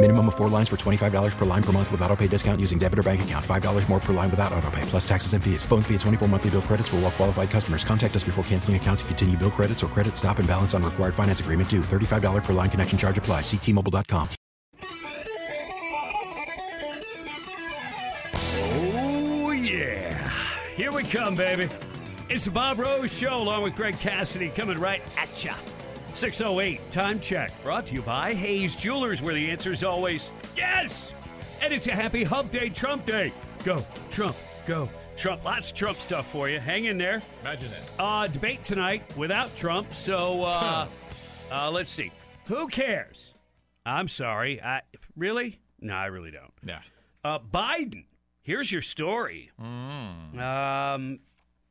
Minimum of four lines for $25 per line per month with auto pay discount using debit or bank account. $5 more per line without auto pay, plus taxes and fees. Phone fee at 24 monthly bill credits for all well qualified customers. Contact us before canceling account to continue bill credits or credit stop and balance on required finance agreement due. $35 per line connection charge apply. Ctmobile.com. Oh, yeah. Here we come, baby. It's the Bob Rose Show along with Greg Cassidy coming right at ya. 608 time check brought to you by Hayes Jewelers, where the answer is always yes. And it's a happy Hump Day, Trump Day. Go, Trump, go, Trump. Lots of Trump stuff for you. Hang in there. Imagine that. Uh, debate tonight without Trump. So uh, uh, let's see. Who cares? I'm sorry. I really? No, I really don't. Yeah. Uh, Biden. Here's your story. Mm. Um,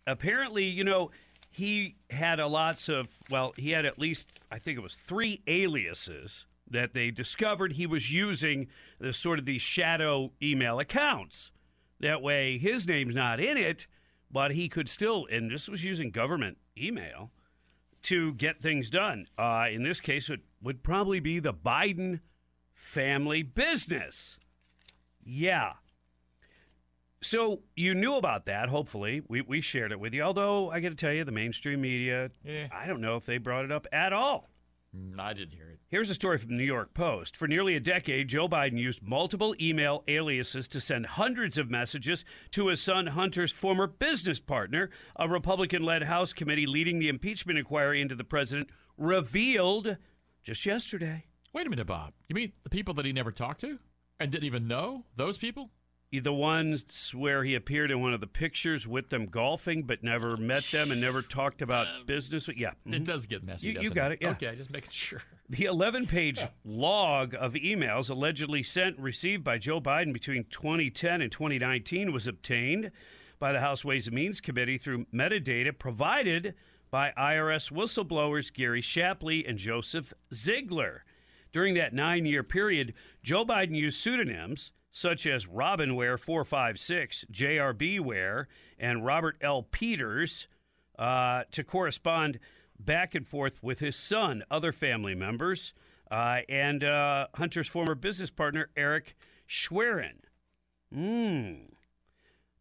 apparently, you know, he had a lots of. Well, he had at least I think it was three aliases that they discovered he was using the sort of these shadow email accounts. That way, his name's not in it, but he could still. And this was using government email to get things done. Uh, in this case, it would probably be the Biden family business. Yeah. So you knew about that, hopefully. We, we shared it with you. Although, I got to tell you, the mainstream media, Yeah. I don't know if they brought it up at all. Mm, I didn't hear it. Here's a story from the New York Post. For nearly a decade, Joe Biden used multiple email aliases to send hundreds of messages to his son Hunter's former business partner. A Republican led House committee leading the impeachment inquiry into the president revealed just yesterday. Wait a minute, Bob. You mean the people that he never talked to and didn't even know? Those people? The ones where he appeared in one of the pictures with them golfing, but never met them and never talked about business. Yeah. mhm. It does get messy. You- you got it, yeah. Okay, just making sure. The 11 page log of emails allegedly sent and received by Joe Biden between 2010 and 2019 was obtained by the House Ways and Means Committee through metadata provided by IRS whistleblowers Gary Shapley and Joseph Ziegler. During that nine year period, Joe Biden used pseudonyms such as Robinware456, JRB Ware, and Robert L. Peters uh, to correspond back and forth with his son, other family members, uh, and uh, Hunter's former business partner, Eric Schwerin. Mm.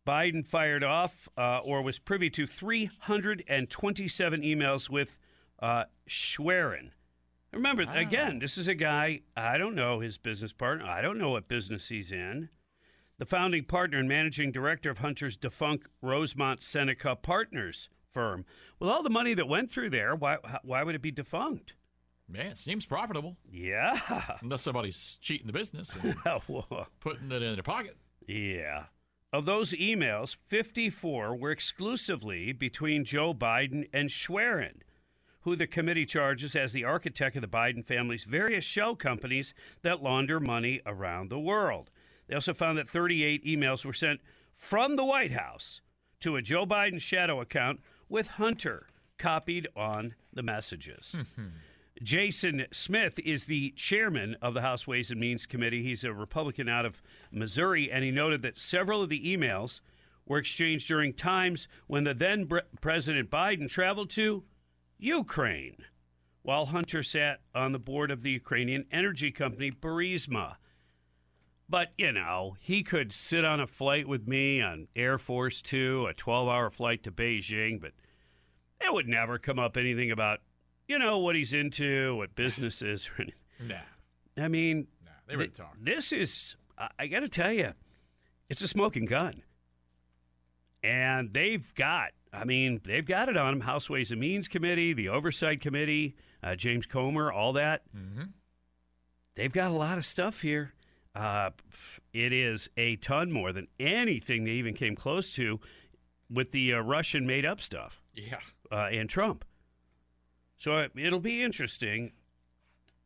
Biden fired off uh, or was privy to 327 emails with uh, Schwerin. Remember, ah. again, this is a guy, I don't know his business partner. I don't know what business he's in. The founding partner and managing director of Hunter's defunct Rosemont Seneca Partners firm. With all the money that went through there, why, why would it be defunct? Man, it seems profitable. Yeah. Unless somebody's cheating the business and putting it in their pocket. Yeah. Of those emails, 54 were exclusively between Joe Biden and Schwerin, who the committee charges as the architect of the Biden family's various shell companies that launder money around the world. They also found that 38 emails were sent from the White House to a Joe Biden shadow account with Hunter copied on the messages. Mm-hmm. Jason Smith is the chairman of the House Ways and Means Committee. He's a Republican out of Missouri, and he noted that several of the emails were exchanged during times when the then President Biden traveled to Ukraine, while Hunter sat on the board of the Ukrainian energy company Burisma. But, you know, he could sit on a flight with me on Air Force Two, a 12 hour flight to Beijing, but it would never come up anything about, you know, what he's into, what business is. or anything. Nah, I mean, nah, they were th- talking. this is, I, I got to tell you, it's a smoking gun. And they've got, I mean, they've got it on them. House Ways and Means Committee, the Oversight Committee, uh, James Comer, all that. Mm-hmm. They've got a lot of stuff here. Uh, it is a ton more than anything they even came close to with the uh, Russian made up stuff Yeah. uh, and Trump. So it- it'll be interesting.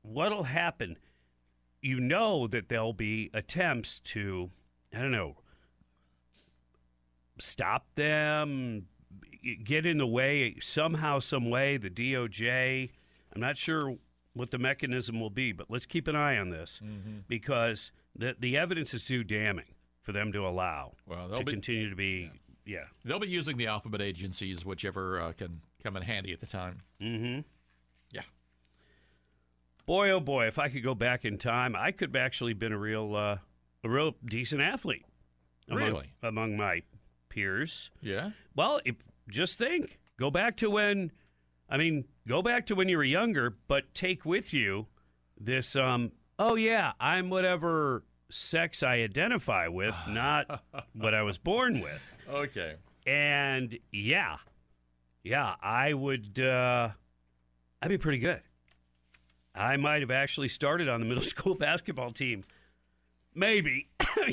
What'll happen? You know that there'll be attempts to, I don't know, stop them, get in the way somehow, some way. The DOJ. I'm not sure what the mechanism will be, but let's keep an eye on this because the the evidence is too damning for them to allow Well, they'll to be- continue to be. Yeah. They'll be using the alphabet agencies, whichever uh, can come in handy at the time. Mm-hmm. Yeah. Boy, oh boy, if I could go back in time, I could have actually been a real, uh, a real decent athlete. Among, Really? Among my peers. Yeah. Well, if, just think. Go back to when, I mean, go back to when you were younger, but take with you this, um, oh yeah, I'm whatever sex I identify with, not what I was born with. Okay. And yeah, yeah, I would. Uh, I'd be pretty good. I might have actually started on the middle school basketball team. Maybe.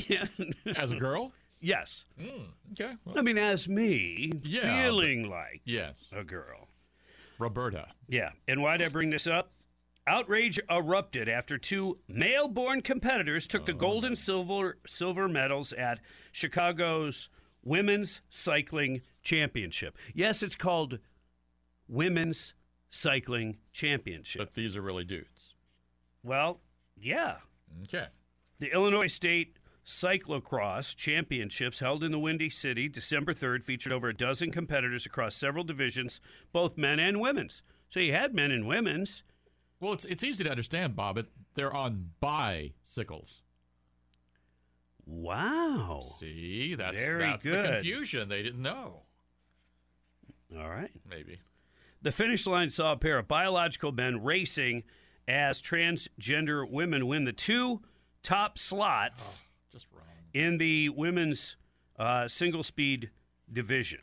yeah. As a girl? Yes. Hmm. Okay. Well, I mean, as me, Yeah, feeling like yes. a girl. Roberta. Yeah. And why'd I bring this up? Outrage erupted after two male-born competitors took the oh, gold and silver silver medals at Chicago's Women's Cycling Championship. Yes, it's called Women's Cycling Championship. But these are really dudes. Well, yeah. Okay. The Illinois State Cyclocross Championships held in the Windy City December 3rd featured over a dozen competitors across several divisions, both men and women's. So you had men and women's. Well, it's it's easy to understand, Bob. It, they're on bicycles. Wow. See, that's Very that's good. the confusion. They didn't know. All right. Maybe. The finish line saw a pair of biological men racing as transgender women win the two top slots wrong. In the women's uh, single speed division.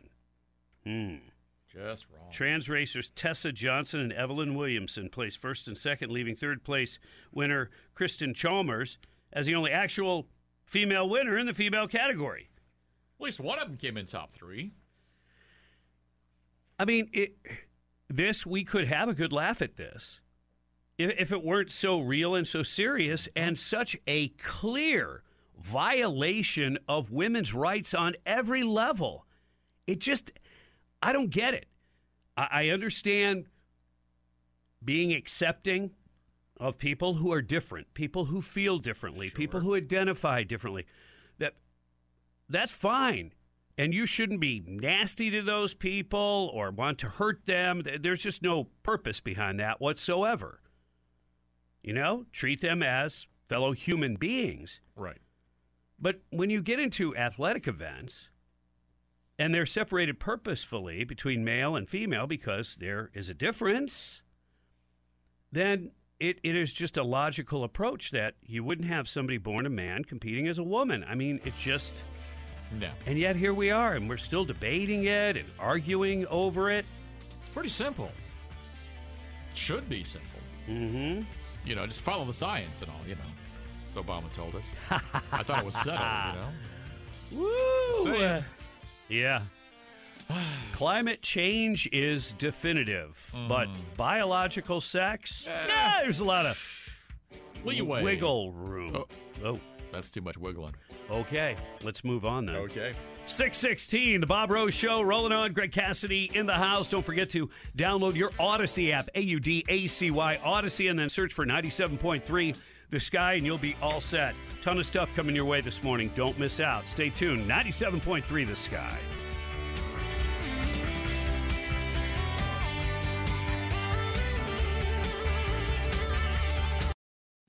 Just wrong. Trans racers Tessa Johnson and Evelyn Williamson placed first and second, leaving third place winner Kristen Chalmers as the only actual female winner in the female category. At least one of them came in top three. I mean, it, this we could have a good laugh at this if, if it weren't so real and so serious and such a clear violation of women's rights on every level. It just, I don't get it. I, I understand being accepting of people who are different, people who feel differently, people who identify differently. That that's fine. And you shouldn't be nasty to those people or want to hurt them. There's just no purpose behind that whatsoever. You know, treat them as fellow human beings. Right. But when you get into athletic events and they're separated purposefully between male and female because there is a difference, then it, it is just a logical approach that you wouldn't have somebody born a man competing as a woman. I mean, it just. No. And yet here we are, and we're still debating it and arguing over it. It's pretty simple. Should be simple. Mm-hmm. You know, just follow the science and all, you know. So Obama told us. I thought it was settled, you know. Woo! Uh, yeah. Climate change is definitive, but biological sex, yeah, there's a lot of Leeway. wiggle room. Oh. oh, That's too much wiggling. okay. Let's move on then. Okay. 616, the Bob Rose Show, rolling on. Greg Cassidy in the house. Don't forget to download your Audacy app, A U D A C Y Audacy, and then search for 97.3 The Sky, and you'll be all set. Ton of stuff coming your way this morning. Don't miss out. Stay tuned. 97.3 The Sky.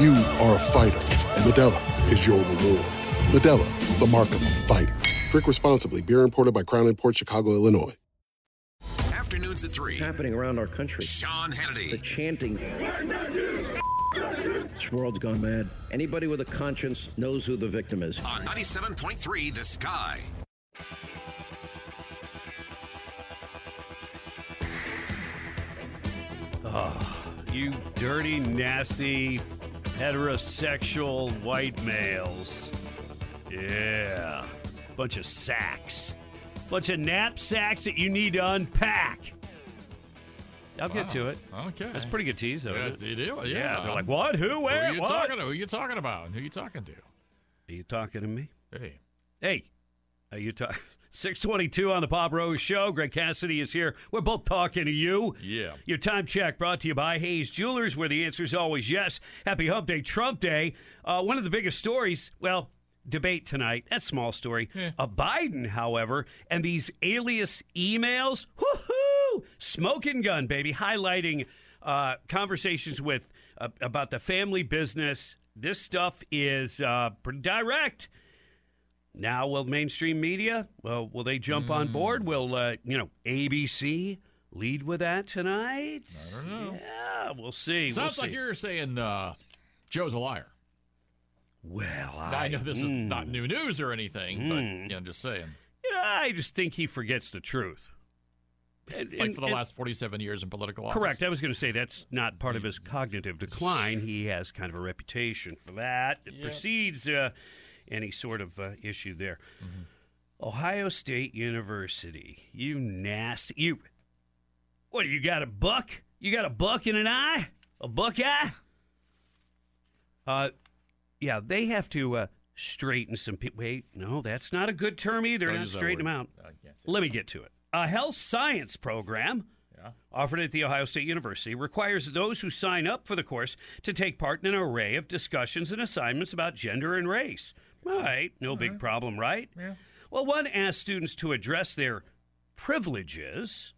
You are a fighter, and Modelo is your reward. Modelo, the mark of a fighter. Drink responsibly. Beer imported by Crown Port Chicago, Illinois. Afternoons at 3. What's happening around our country? Sean Hannity. The chanting. This world's gone mad. Anybody with a conscience knows who the victim is. On 97.3 The Sky. Oh, you dirty, nasty, heterosexual white males. Yeah. Bunch of sacks. Bunch of knapsacks that you need to unpack. I'll Wow. get to it. Okay. That's a pretty good tease, though. Yes, it? do. Yeah. Yeah, they're like, what? Who? Where? Who you What? talking to? Who you talking about? Who you talking to? Are you talking to me? Hey. Hey, are you talking? 622 on the Bob Rose Show. Greg Cassidy is here. We're both talking to you. Yeah. Your time check brought to you by Hayes Jewelers, where the answer is always yes. Happy Hump Day, Trump Day. Uh, one of the biggest stories, well, debate tonight. That's a small story. Uh, Biden, however, and these alias emails, woohoo, smoking gun, baby, highlighting uh, conversations with uh, about the family business. This stuff is uh, pretty direct. Now, will mainstream media? Well, will they jump on board? Will uh, you know ABC lead with that tonight? I don't know. Yeah, we'll see. We'll Sounds like see. you're saying uh, Joe's a liar. Well, I, I, know this is mm, not new news or anything, but Mm. you know, I'm just saying. yeah, I just think he forgets the truth. And- Like and- for the last 47 years in political office. Correct. I was going to say that's not part of his cognitive decline. He has kind of a reputation for that. It Yep. precedes uh, any sort of uh, issue there. Ohio State University. You nasty. You. What, you got a buck? You got a buck in an eye? A buck eye? Uh, yeah, they have to uh, straighten some people. Wait, no, that's not a good term either. Don't Not straighten them out. Can't Let me get to it. A health science program Yeah. offered at The Ohio State University requires those who sign up for the course to take part in an array of discussions and assignments about gender and race. All right, no big uh-huh. problem, right? Yeah. Well, one asks students to address their privileges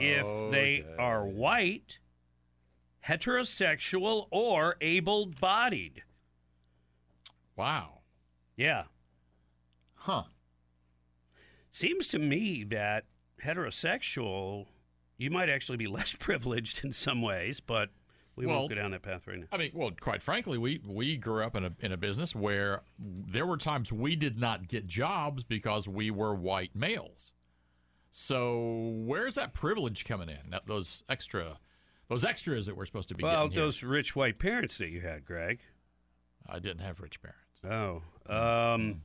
if they are white, heterosexual, or able bodied. Wow. Yeah. Huh. Seems to me that heterosexual, you might actually be less privileged in some ways, but we Well, won't go down that path right now. I mean, well, quite frankly, we we grew up in a in a business where there were times we did not get jobs because we were white males. So where's that privilege coming in? That, those extra, those extras that we're supposed to be Well, getting here. those rich white parents that you had, Greg. I didn't have rich parents. Oh, um,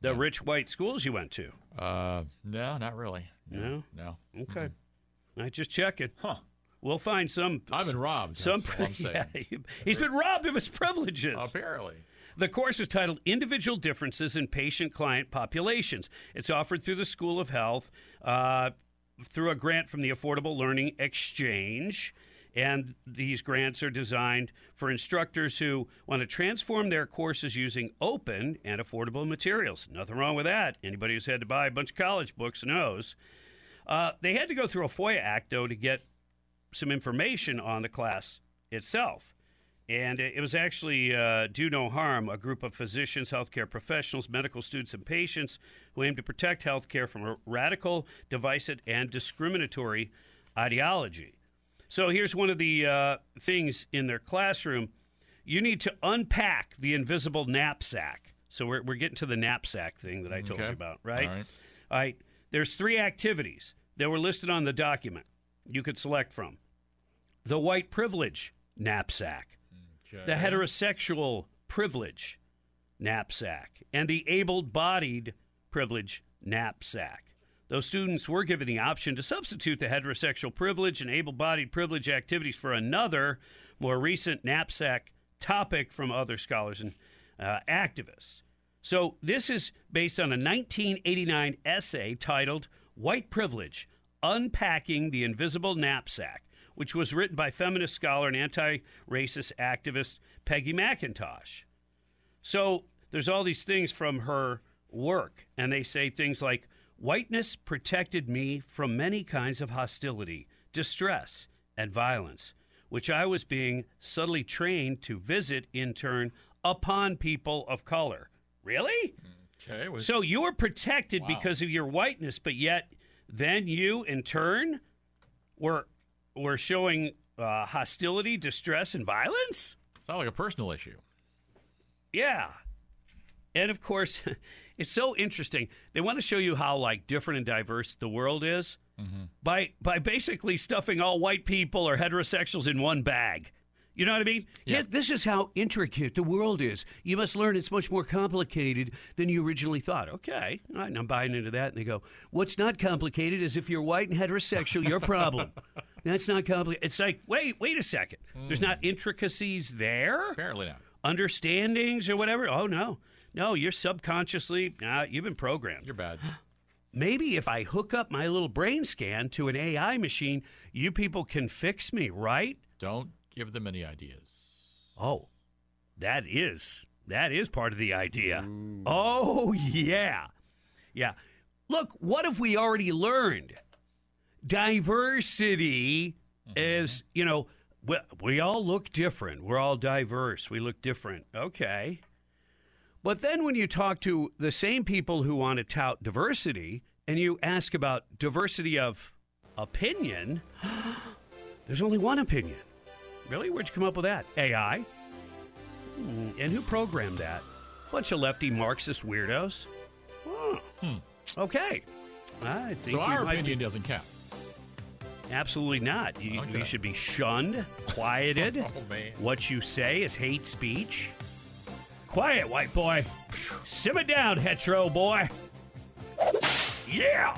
the rich white schools you went to. Uh, no, not really. No? no. Okay, I just checking. Huh. We'll find some. I've been robbed. Some. That's all I'm saying. yeah, he- he's been robbed of his privileges. Apparently. The course is titled Individual Differences in Patient Client Populations. It's offered through the School of Health uh, through a grant from the Affordable Learning Exchange. And these grants are designed for instructors who want to transform their courses using open and affordable materials. Nothing wrong with that. Anybody who's had to buy a bunch of college books knows. Uh, they had to go through a FOIA Act, though, to get some information on the class itself. And it was actually uh, Do No Harm, a group of physicians, healthcare professionals, medical students, and patients who aim to protect healthcare from a radical, divisive, and discriminatory ideology. So here's one of the uh, things in their classroom you need to unpack the invisible knapsack. So we're, we're getting to the knapsack thing that I told Okay. you about, right? All right. All right. There's three activities that were listed on the document you could select from the white privilege knapsack, the heterosexual privilege knapsack, and the able bodied privilege knapsack. Those students were given the option to substitute the heterosexual privilege and able bodied privilege activities for another, more recent knapsack topic from other scholars and uh, activists. So, this is based on a 1989 essay titled White Privilege Unpacking the Invisible Knapsack, which was written by feminist scholar and anti racist activist Peggy McIntosh. So there's all these things from her work, and they say things like whiteness protected me from many kinds of hostility, distress, and violence, which I was being subtly trained to visit in turn upon people of color. Really? Hmm. Okay. was- So you were protected Wow. because of your whiteness, but yet then you, in turn, were were showing uh, hostility, distress, and violence. Sound like a personal issue. Yeah. And of course, it's so interesting. They want to show you how like different and diverse the world is by by basically stuffing all white people or heterosexuals in one bag. You know what I mean? Yeah. this is how intricate the world is. You must learn it's much more complicated than you originally thought. Okay, all right, and I'm buying into that. And they go, "What's not complicated is if you're white and heterosexual, your problem. That's not complicated." It's like, wait, wait a second. There's not mm. intricacies there Apparently not. understandings or whatever. Oh no, no, you're subconsciously. Nah, you've been programmed. You're bad. Maybe if I hook up my little brain scan to an AI machine, you people can fix me, right? Don't give them any ideas. Oh, that is that is part of the idea. Oh yeah, yeah. Look, what have we already learned? Diversity is, mm-hmm. you know, we, we all look different. We're all diverse. We look different. Okay. But then when you talk to the same people who want to tout diversity and you ask about diversity of opinion, there's only one opinion. Really? Where'd you come up with that? AI? Hmm, And who programmed that? Bunch of lefty Marxist weirdos. Oh, Okay. I think So our might opinion be- doesn't count. Absolutely not. You, Okay. you should be shunned, quieted. Oh, man. What you say is hate speech. Quiet, white boy. Simmer down, hetero boy. Yeah.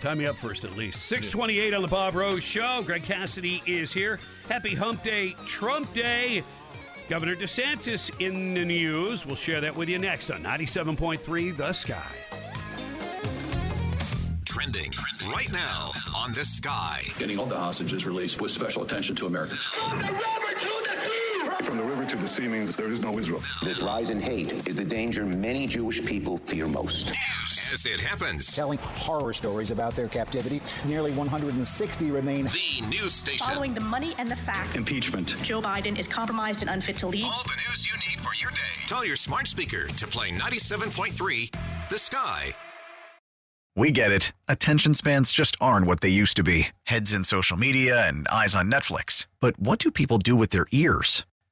Tie me up first, at least. 628 on the Bob Rose Show. Greg Cassidy is here. Happy Hump Day, Trump Day. Governor DeSantis in the news. We'll share that with you next on 97.3 The Sky. Trending right now on the sky. Getting all the hostages released with special attention to Americans. From the river to the sea means there is no Israel. This rise in hate is the danger many Jewish people fear most. As it happens, Telling horror stories about their captivity. Nearly 160 remain. the news station. Following the money and the facts, Impeachment. Joe Biden is compromised and unfit to lead. All the news you need for your day. Tell your smart speaker to play 97.3 The Sky. We get it. Attention spans just aren't what they used to be heads in social media and eyes on Netflix. But what do people do with their ears?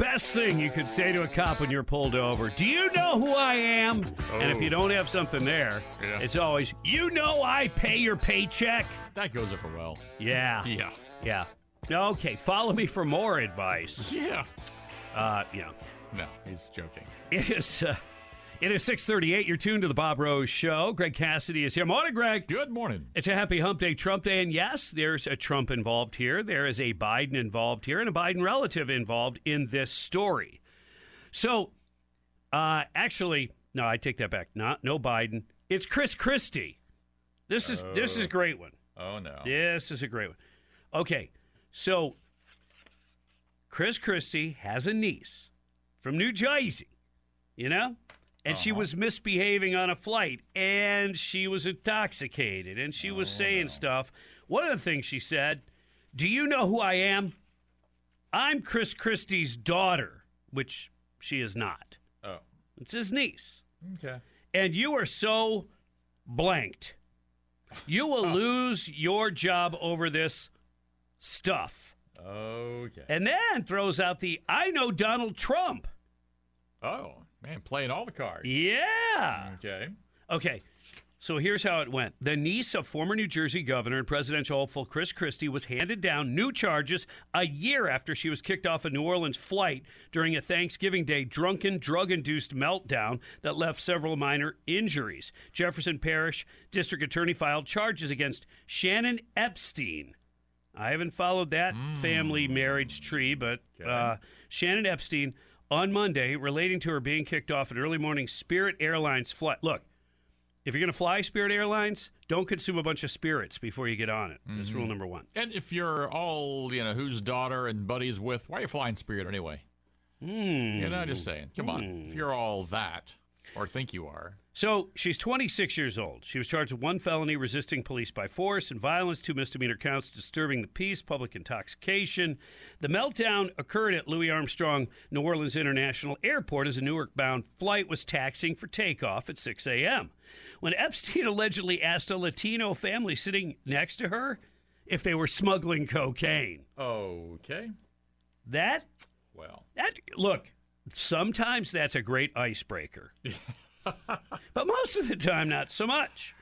Best thing you could say to a cop when you're pulled over. Do you know who I am? And if you don't have something there, Yeah. it's always, you know I pay your paycheck. That goes over well. Yeah. Yeah. Yeah. Okay, follow me for more advice. Yeah. Uh, yeah. No, he's joking. It is. Uh, it is six thirty-eight. You're tuned to the Bob Rose Show. Greg Cassidy is here. Morning, Greg. Good morning. It's a happy Hump Day, Trump Day, and yes, there's a Trump involved here. There is a Biden involved here, and a Biden relative involved in this story. So, uh, actually, no, I take that back. Not no Biden. It's Chris Christie. This is this is a great one. Oh no. This is a great one. Okay, so Chris Christie has a niece from New Jersey, you know? And she uh-huh. was misbehaving on a flight and she was intoxicated and she was oh, saying stuff. One of the things she said, Do you know who I am? I'm Chris Christie's daughter, which she is not. Oh. It's his niece. Okay. And you are so blanked. You will lose your job over this stuff. Okay. And then throws out the I know Donald Trump. Oh, man, playing all the cards. Yeah. Okay. Okay. So here's how it went. The niece of former New Jersey governor and presidential hopeful Chris Christie was handed down new charges a year after she was kicked off a New Orleans flight during a Thanksgiving Day drunken, drug induced meltdown that left several minor injuries. Jefferson Parish District Attorney filed charges against Shannon Epstein. I haven't followed that family marriage tree, but uh, Shannon Epstein on Monday relating to her being kicked off an early morning Spirit Airlines flight. Look, if you're going to fly Spirit Airlines, don't consume a bunch of spirits before you get on it. That's mm-hmm. rule number one. And if you're all, you know, whose daughter and buddies with, why are you flying Spirit anyway? Hmm. You know, just saying. Come on. If hmm. you're all that, or think you are. So she's 26 years old. She was charged with one felony resisting police by force and violence, two misdemeanor counts disturbing the peace, public intoxication. The meltdown occurred at Louis Armstrong New Orleans International Airport as a Newark bound flight was taxiing for takeoff at 6 a.m. When Epstein allegedly asked a Latino family sitting next to her if they were smuggling cocaine. Okay. That, Well, that, look, sometimes that's a great icebreaker. but most of the time, not so much.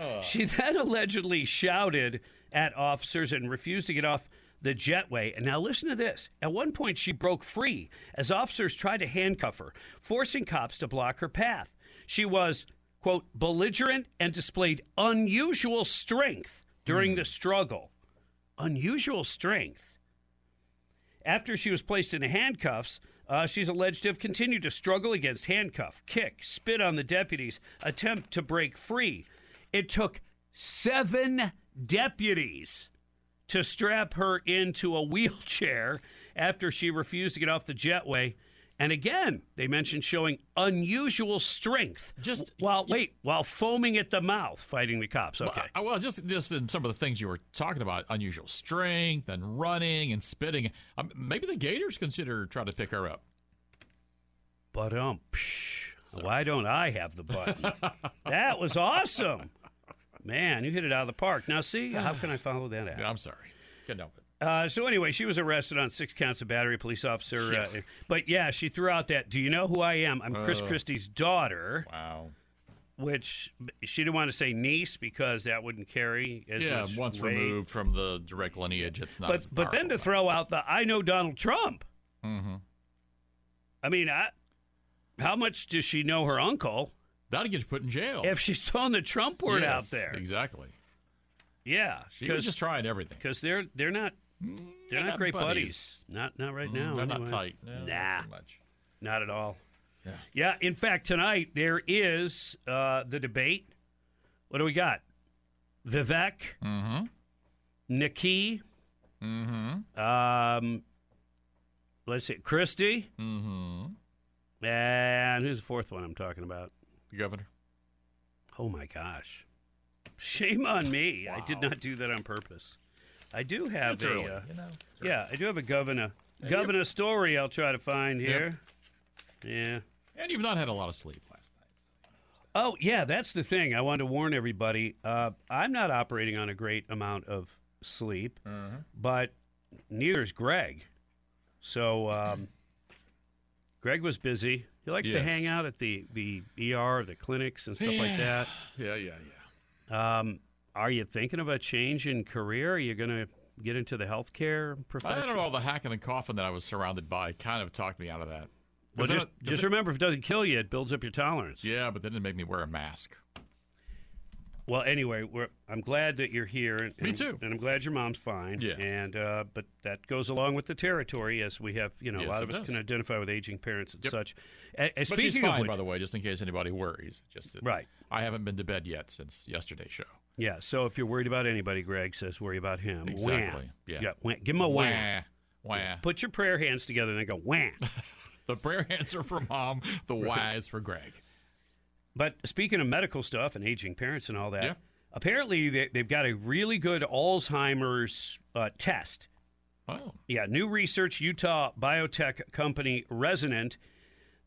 Oh. She then allegedly shouted at officers and refused to get off the jetway. And now listen to this. At one point, she broke free as officers tried to handcuff her, forcing cops to block her path. She was, quote, belligerent and displayed unusual strength during hmm. the struggle. Unusual strength. After she was placed in handcuffs, uh, she's alleged to have continued to struggle against handcuff, kick, spit on the deputies, attempt to break free. It took seven deputies to strap her into a wheelchair after she refused to get off the jetway. And again, they mentioned showing unusual strength. Just while wait, while foaming at the mouth, fighting the cops. Okay. Well, well, just just in some of the things you were talking about, unusual strength and running and spitting. Um, maybe the Gators consider trying to pick her up. But um, psh, why don't I have the button? that was awesome, man! You hit it out of the park. Now, see, how can I follow that out? I'm sorry, couldn't help it. Uh, so anyway, she was arrested on six counts of battery. Police officer, uh, but yeah, she threw out that. Do you know who I am? I'm Chris Uh. Christie's daughter. Wow. Which she didn't want to say niece because that wouldn't carry as yeah, once weight. removed from the direct lineage, it's not. But but then to throw out the I know Donald Trump. Mm-hmm. I mean, I, how much does she know her uncle? That'll get you put in jail. If she's throwing the Trump word out there. Exactly. Yeah, She was just trying everything. because they're they're not they're not not great buddies. buddies. Not not right Mm, now. they're not tight. No, nah, much. not at all. Yeah. Yeah. In fact, tonight there is uh, the debate. What do we got? Vivek, Mm-hmm. Nikki, Mm-hmm. um, let's see, Christie, Mm-hmm. and who's the fourth one I'm talking about? The governor. Oh my gosh. Shame on me. I did not do that on purpose. I do have It's a early, uh, you know. Yeah, I do have a governor And governor story I'll try to find Yep. here. Yeah. And you've not had a lot of sleep last night. Oh, yeah, that's the thing. I wanted to warn everybody. Uh, I'm not operating on a great amount of sleep, Mm-hmm. but neither is Greg. So um, Greg was busy. He likes to hang out at the, the ER, the clinics, and stuff like that. Yeah, yeah, yeah. Um, are you thinking of a change in career? Are you going to get into the healthcare profession? I don't know. The hacking and coughing that I was surrounded by kind of talked me out of that. Well, it just, just it- remember, if it doesn't kill you, it builds up your tolerance. Yeah, but then it made me wear a mask. Well, anyway, we're, I'm glad that you're here. And, Me too. And I'm glad your mom's fine. Yeah. And uh, but that goes along with the territory, as we have, you know, a lot of us does. can identify with aging parents and Yep. such. And, and but speaking she's fine, of which, by the way, just in case anybody worries. Just that Right. I haven't been to bed yet since yesterday's show. Yeah. So if you're worried about anybody, Greg says worry about him. Wham. Exactly. Yeah. Yeah. wham. Give him a wham. Wah, wah. Put your prayer hands together and then go wham. The prayer hands are for mom. The wah is for Greg. But speaking of medical stuff and aging parents and all that, Yeah. apparently they, they've got a really good Alzheimer's uh, test. Oh. Yeah, new research, Utah biotech company Resonant.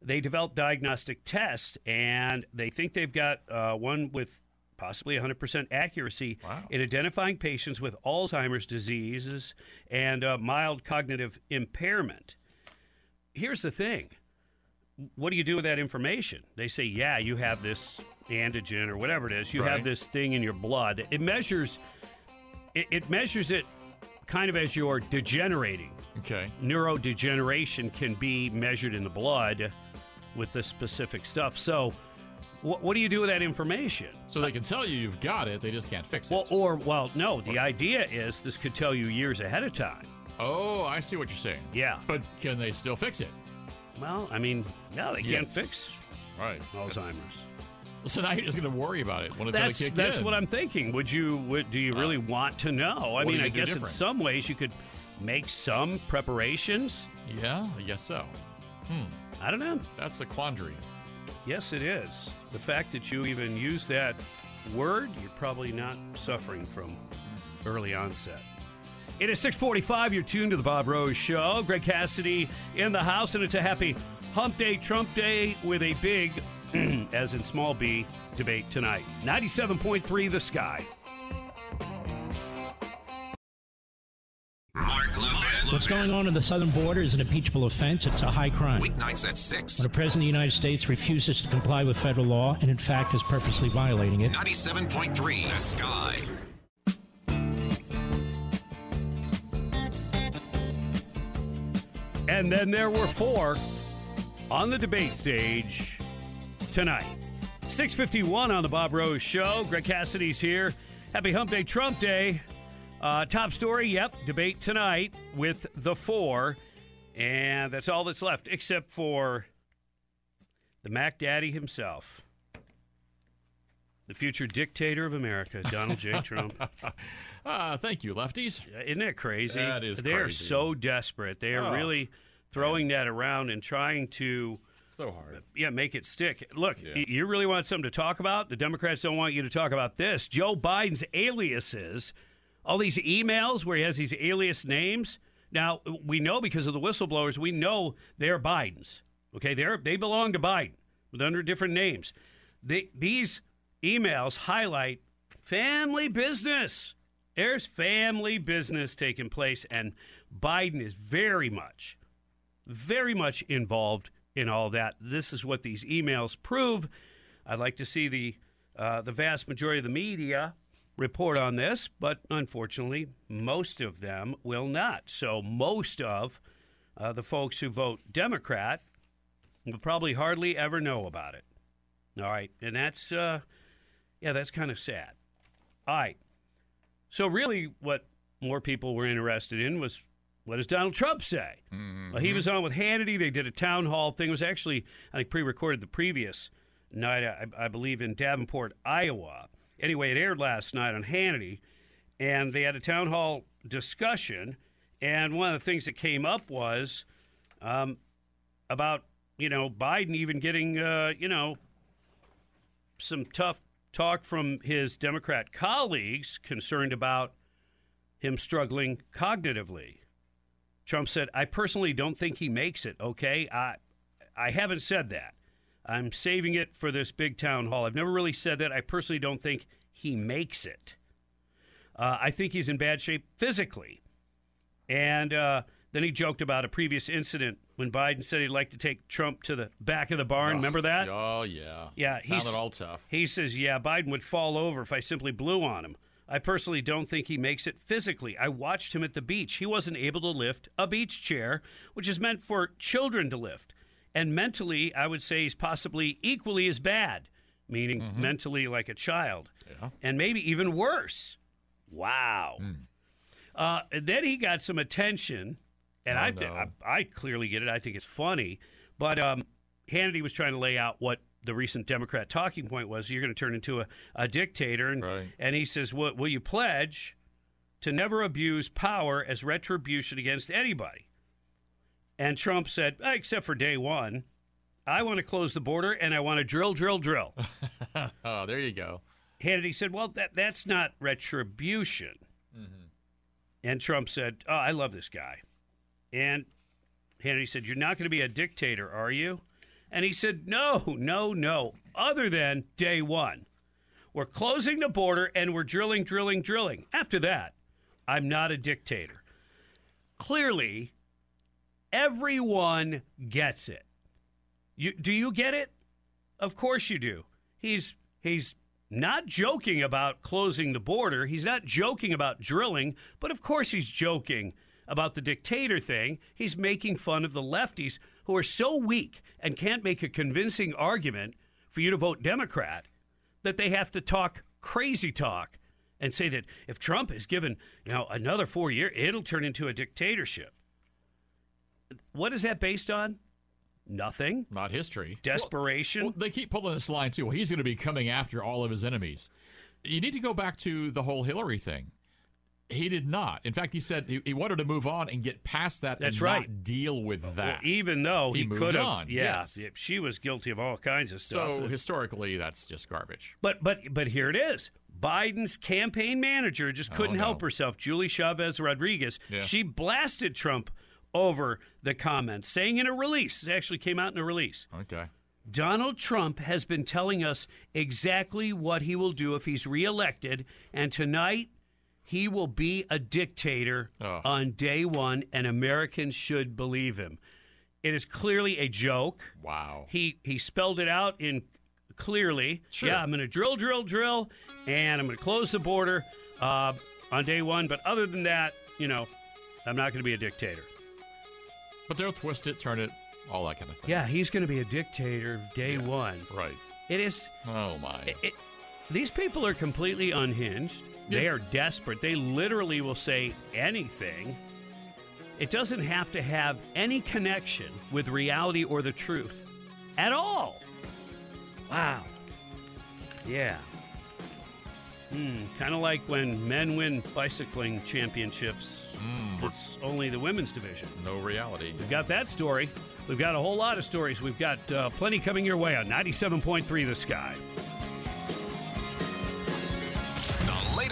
They developed diagnostic tests, and they think they've got uh, one with possibly 100% accuracy in identifying patients with Alzheimer's diseases and uh, mild cognitive impairment. Here's the thing what do you do with that information? They say, yeah, you have this antigen or whatever it is. You have this thing in your blood. It measures it, it measures it kind of as you're degenerating. Okay. Neurodegeneration can be measured in the blood with the specific stuff. So, what, what do you do with that information? So they can tell you you've got it, they just can't fix it. Well, or well, no. The idea is this could tell you years ahead of time. oh, I see what you're saying. Yeah. But can they still fix it? Well, I mean, yeah, they can't Yes. fix Right. Alzheimer's. So now you're just going to worry about it when it's going That's to kick that's in. what I'm thinking. Would you? Would, do you really want to know? I what do mean, you I do guess in different? some ways you could make some preparations. Yeah, I guess so. Hmm. I don't know. That's a quandary. Yes, it is. The fact that you even use that word, you're probably not suffering from early onset. It is 645. You're tuned to the Bob Rose Show. Greg Cassidy in the house, and it's a happy hump day, Trump day with a big, as in small b, debate tonight. 97.3 The Sky. What's going on in the southern border is an impeachable offense. It's a high crime. Weeknights at 6. When a president of the United States refuses to comply with federal law and, in fact, is purposely violating it, 97.3 The Sky. And then there were four on the debate stage tonight. 651 on the Bob Rose Show. Greg Cassidy's here. Happy Hump Day, Trump Day. Uh, top story, yep, debate tonight with the four. And that's all that's left, except for the Mac Daddy himself. The future dictator of America, Donald J. Trump. Ah, thank you, lefties. Isn't that crazy? That is They're so desperate. They are Oh. really throwing that around and trying to So hard. yeah, make it stick. Look, Yeah. you really want something to talk about? The Democrats don't want you to talk about this. Joe Biden's aliases, all these emails where he has these alias names. Now, we know because of the whistleblowers, we know they're Biden's. Okay, they're they belong to Biden, but under different names. These emails highlight family business. There's family business taking place, and Biden is very much very much involved in all that. This is what these emails prove. I'd like to see the uh, the vast majority of the media report on this, but unfortunately, most of them will not. So most of uh, the folks who vote Democrat will probably hardly ever know about it. All right, and that's uh, yeah, that's kind of sad. All right. So really, what more people were interested in was what does Donald Trump say? Well, he was on with Hannity. They did a town hall thing. It was actually, I think, pre-recorded the previous night, I, I believe, in Davenport, Iowa. Anyway, it aired last night on Hannity, and they had a town hall discussion. And one of the things that came up was um, about you know Biden even getting uh, you know some tough talk from his Democrat colleagues concerned about him struggling cognitively. Trump said, "I personally don't think he makes it." Okay, I I haven't said that. I'm saving it for this big town hall. I've never really said that. I personally don't think he makes it. Uh, I think he's in bad shape physically. And uh, then he joked about a previous incident when Biden said he'd like to take Trump to the back of the barn. Remember that? Oh, yeah. Yeah, he's Sounded all tough. He says, "Yeah, Biden would fall over if I simply blew on him. I personally don't think he makes it physically. I watched him at the beach. He wasn't able to lift a beach chair, which is meant for children to lift. And mentally, I would say he's possibly equally as bad, meaning Mm-hmm. mentally like a child. And maybe even worse. Wow. Hmm. Uh, then he got some attention, and Oh, I, no. I I clearly get it. I think it's funny, but um, Hannity was trying to lay out what the recent Democrat talking point was. You're going to turn into a, a dictator, and and he says, "Will will you pledge to never abuse power as retribution against anybody?" And Trump said, "Eh, "Except for day one." I want to close the border and I want to drill, drill, drill. oh, there you go. Hannity said, Well, that, that's not retribution. And Trump said, Oh, I love this guy. And Hannity said, You're not going to be a dictator, are you? And he said, No, no, no. Other than day one. We're closing the border and we're drilling, drilling, drilling. After that, I'm not a dictator. Clearly, everyone gets it. You, do you get it? Of course you do. He's he's not joking about closing the border. He's not joking about drilling, but of course he's joking about the dictator thing. He's making fun of the lefties who are so weak and can't make a convincing argument for you to vote Democrat that they have to talk crazy talk and say that if Trump is given, you know, another 4 year, it'll turn into a dictatorship. What is that based on? Nothing. Not history. Desperation. Well, they keep pulling this line too. Well, he's going to be coming after all of his enemies. You need to go back to the whole Hillary thing. He did not. In fact, he said he, he wanted to move on and get past that. That's and right. Not deal with Well, that. even though he, He moved could have, on, yeah, yes. she was guilty of all kinds of stuff. so historically, that's just garbage. But but but here it is. Biden's campaign manager just oh, couldn't Oh, no. help herself. Julie Chavez Rodriguez. Yeah. She blasted Trump over the comments, saying in a release. It actually came out in a release. Okay. Donald Trump has been telling us exactly what he will do if he's reelected, and tonight he will be a dictator Oh. on day one, and Americans should believe him. It is clearly a joke. Wow. He he spelled it out in clearly. Sure. Yeah, I'm going to drill, drill, drill, and I'm going to close the border uh, on day one. But other than that, you know, I'm not going to be a dictator. But they'll twist it, turn it, all that kind of thing. Yeah, he's going to be a dictator day one. Right. It is. Oh my. It, it- these people are completely unhinged. They are desperate. They literally will say anything. It doesn't have to have any connection with reality or the truth at all. Wow. Yeah. Hmm. Kind of like when men win bicycling championships, it's only the women's division. No reality. We've got that story. We've got a whole lot of stories. We've got uh, plenty coming your way on 97.3 The Sky.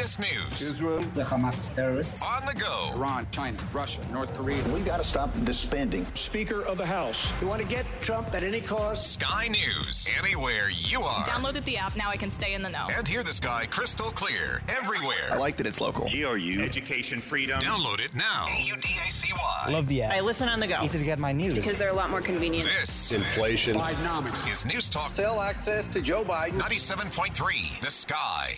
The latest news Israel, the Hamas terrorists, on the go. Iran, China, Russia, North Korea. We got to stop the spending. Speaker of the House. You want to get Trump at any cost? Sky News, anywhere you are. Downloaded the app. Now I can stay in the know. And hear the sky crystal clear everywhere. I like that it's local. GRU. Education freedom. Download it now. A-U-D-A-C-Y. Love the app. I listen on the go. Easy to get my news. Because they're a lot more convenient. This Inflation. is News Talk Sell access to Joe Biden. 97.3 The Sky.